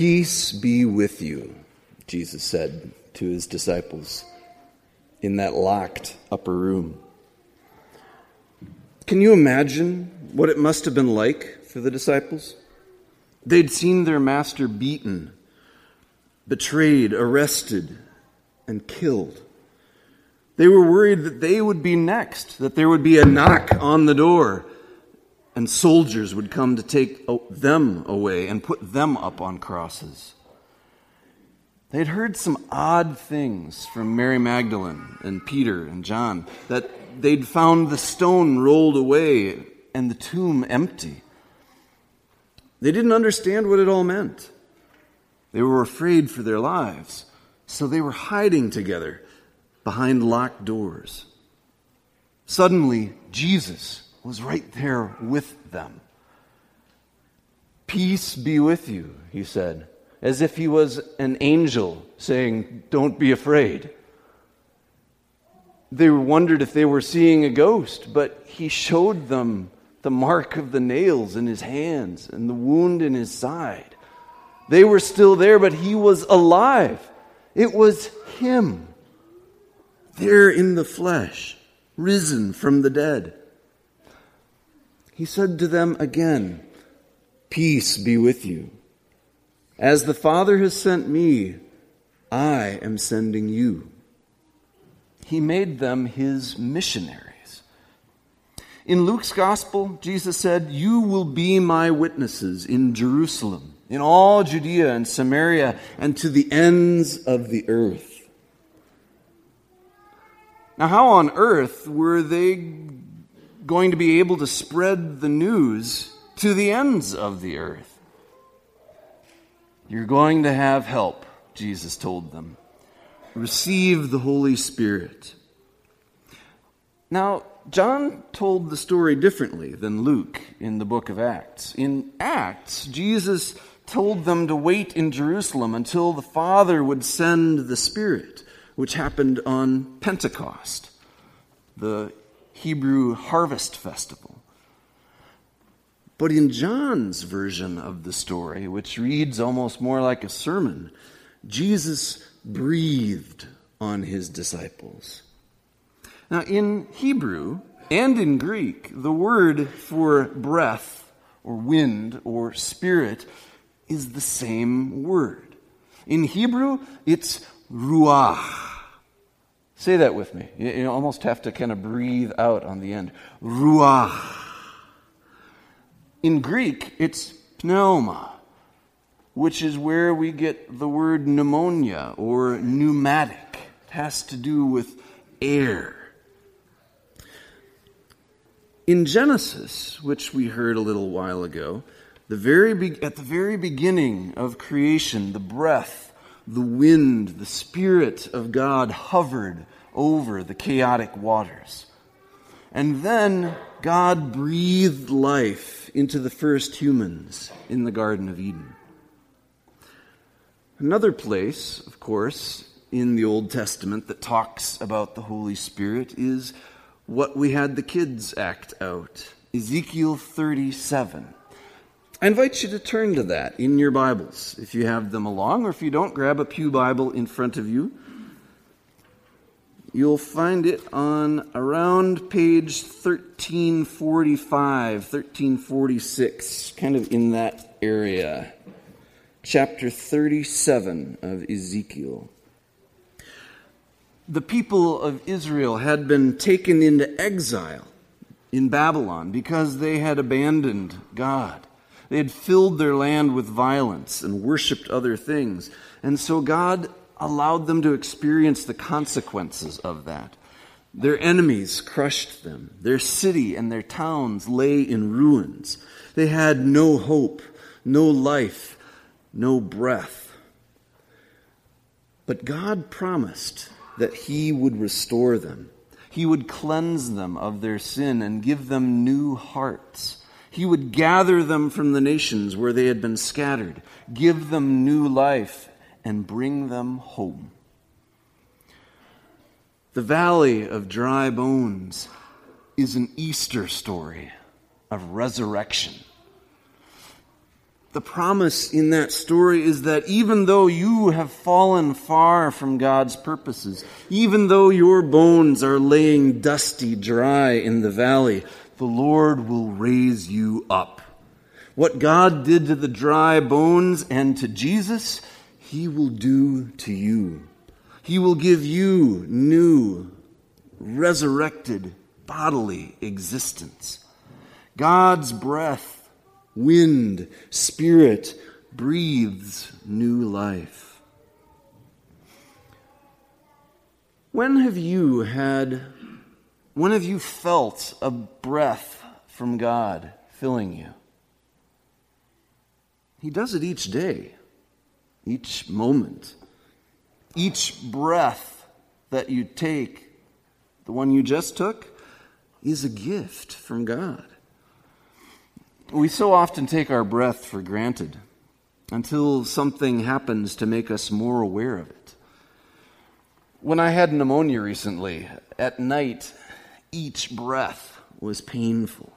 Peace be with you, Jesus said to his disciples in that locked upper room. Can you imagine what it must have been like for the disciples? They'd seen their master beaten, betrayed, arrested, and killed. They were worried that they would be next, that there would be a knock on the door, and soldiers would come to take them away and put them up on crosses. They'd heard some odd things from Mary Magdalene and Peter and John that they'd found the stone rolled away and the tomb empty. They didn't understand what it all meant. They were afraid for their lives, so they were hiding together behind locked doors. Suddenly, Jesus was right there with them. Peace be with you, he said as if he was an angel saying, Don't be afraid. They wondered if they were seeing a ghost, but he showed them the mark of the nails in his hands and the wound in his side. They were still there, but he was alive. It was him, there in the flesh, risen from the dead. He said to them again, Peace be with you. As the Father has sent me, I am sending you. He made them his missionaries. In Luke's gospel, Jesus said, You will be my witnesses in Jerusalem, in all Judea and Samaria, and to the ends of the earth. Now, how on earth were they going to be able to spread the news to the ends of the earth? You're going to have help, Jesus told them. Receive the Holy Spirit. Now, John told the story differently than Luke in the book of Acts. In Acts, Jesus told them to wait in Jerusalem until the Father would send the Spirit, which happened on Pentecost, the Hebrew harvest festival. But in John's version of the story, which reads almost more like a sermon, Jesus breathed on his disciples. Now, in Hebrew and in Greek, the word for breath or wind or spirit is the same word. In Hebrew, it's ruach. Say that with me. You almost have to kind of breathe out on the end. Ruach. In Greek, it's pneuma, which is where we get the word pneumonia or pneumatic. It has to do with air. In Genesis, which we heard a little while ago, the very be- at the very beginning of creation, the breath, the wind, the Spirit of God hovered over the chaotic waters. And then God breathed life into the first humans in the Garden of Eden. Another place, of course, in the Old Testament that talks about the Holy Spirit is what we had the kids act out Ezekiel 37. I invite you to turn to that in your Bibles if you have them along, or if you don't, grab a Pew Bible in front of you You'll find it on around page 1345, 1346, kind of in that area. Chapter 37 of Ezekiel. The people of Israel had been taken into exile in Babylon because they had abandoned God. They had filled their land with violence and worshiped other things. And so God allowed them to experience the consequences of that. Their enemies crushed them. Their city and their towns lay in ruins. They had no hope, no life, no breath. But God promised that He would restore them. He would cleanse them of their sin and give them new hearts. He would gather them from the nations where they had been scattered, give them new life, and bring them home. The valley of dry bones is an Easter story of resurrection. The promise in that story is that even though you have fallen far from God's purposes, even though your bones are laying dusty dry in the valley, the Lord will raise you up. What God did to the dry bones and to Jesus, He will do to you. He will give you new, resurrected bodily existence. God's breath wind, spirit breathes new life. When have you had, when have you felt a breath from God filling you? He does it each day, each moment, each breath that you take, the one you just took, is a gift from God. We so often take our breath for granted until something happens to make us more aware of it. When I had pneumonia recently, at night, each breath was painful.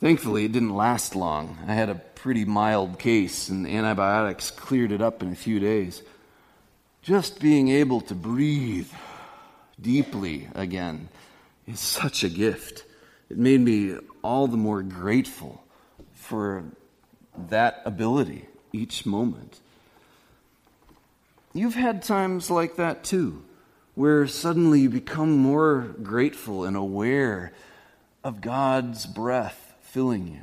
Thankfully, it didn't last long. I had a pretty mild case, and antibiotics cleared it up in a few days. Just being able to breathe deeply again is such a gift. It made me all the more grateful for that ability each moment. You've had times like that too, where suddenly you become more grateful and aware of God's breath filling you.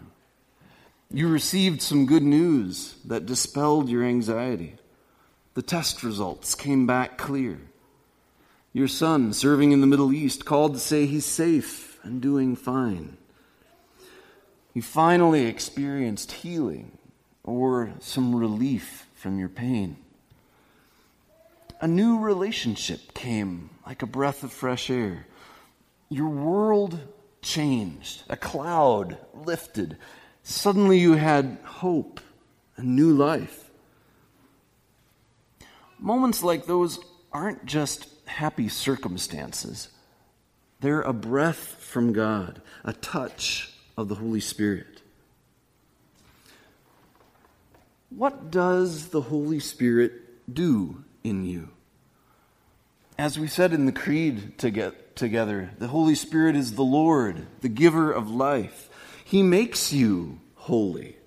You received some good news that dispelled your anxiety. The test results came back clear. Your son, serving in the Middle East, called to say he's safe and doing fine. You finally experienced healing or some relief from your pain. A new relationship came like a breath of fresh air. Your world changed, a cloud lifted. Suddenly you had hope a new life. Moments like those aren't just happy circumstances, they're a breath from God, a touch of the Holy Spirit. What does the Holy Spirit do in you? As we said in the Creed to together, the Holy Spirit is the Lord, the giver of life. He makes you holy.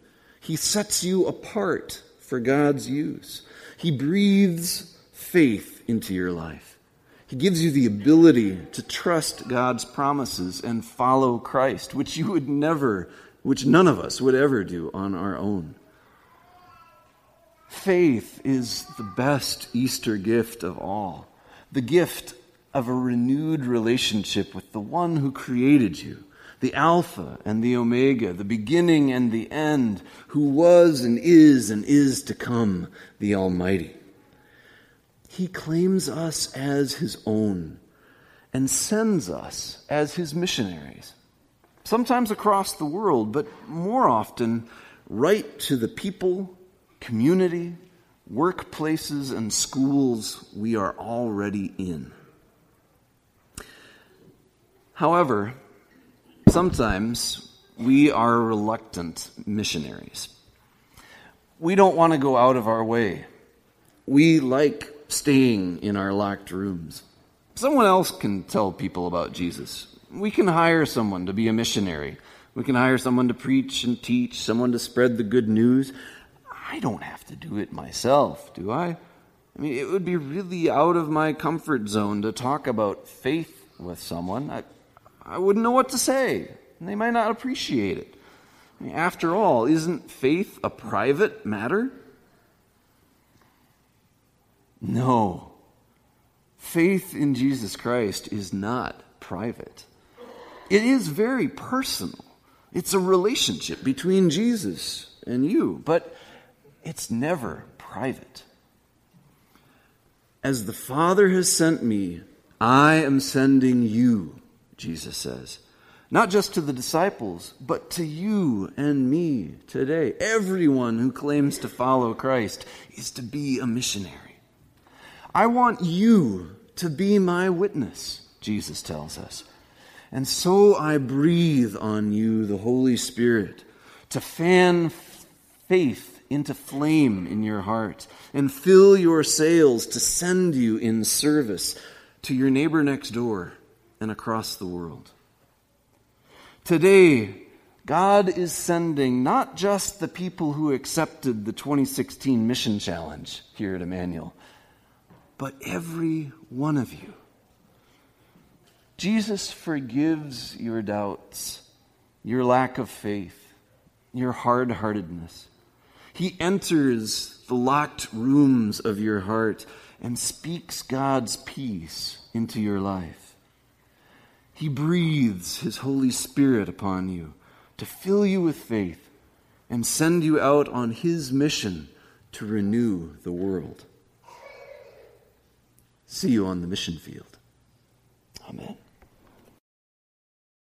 He sets you apart for God's use. He breathes faith into your life. He gives you the ability to trust God's promises and follow Christ, which you would never, which none of us would ever do on our own. Faith is the best Easter gift of all, the gift of a renewed relationship with the one who created you, the Alpha and the Omega, the beginning and the end, who was and is and is to come, the Almighty. He claims us as his own and sends us as his missionaries, sometimes across the world, but more often right to the people, community, workplaces, and schools we are already in. However, sometimes we are reluctant missionaries. We don't want to go out of our way. We like staying in our locked rooms. Someone else can tell people about Jesus. We can hire someone to be a missionary. We can hire someone to preach and teach, someone to spread the good news. I don't have to do it myself, do I? I mean, it would be really out of my comfort zone to talk about faith with someone. I, I wouldn't know what to say, and they might not appreciate it. I mean, after all, isn't faith a private matter? No. Faith in Jesus Christ is not private, it is very personal. It's a relationship between Jesus and you, but it's never private. As the Father has sent me, I am sending you, Jesus says. Not just to the disciples, but to you and me today. Everyone who claims to follow Christ is to be a missionary. I want you to be my witness, Jesus tells us. And so I breathe on you the Holy Spirit to fan faith into flame in your heart and fill your sails to send you in service to your neighbor next door and across the world. Today, God is sending not just the people who accepted the 2016 mission challenge here at Emmanuel, but every one of you. Jesus forgives your doubts, your lack of faith, your hard heartedness. He enters the locked rooms of your heart and speaks God's peace into your life. He breathes His Holy Spirit upon you to fill you with faith and send you out on His mission to renew the world. See you on the mission field. Amen.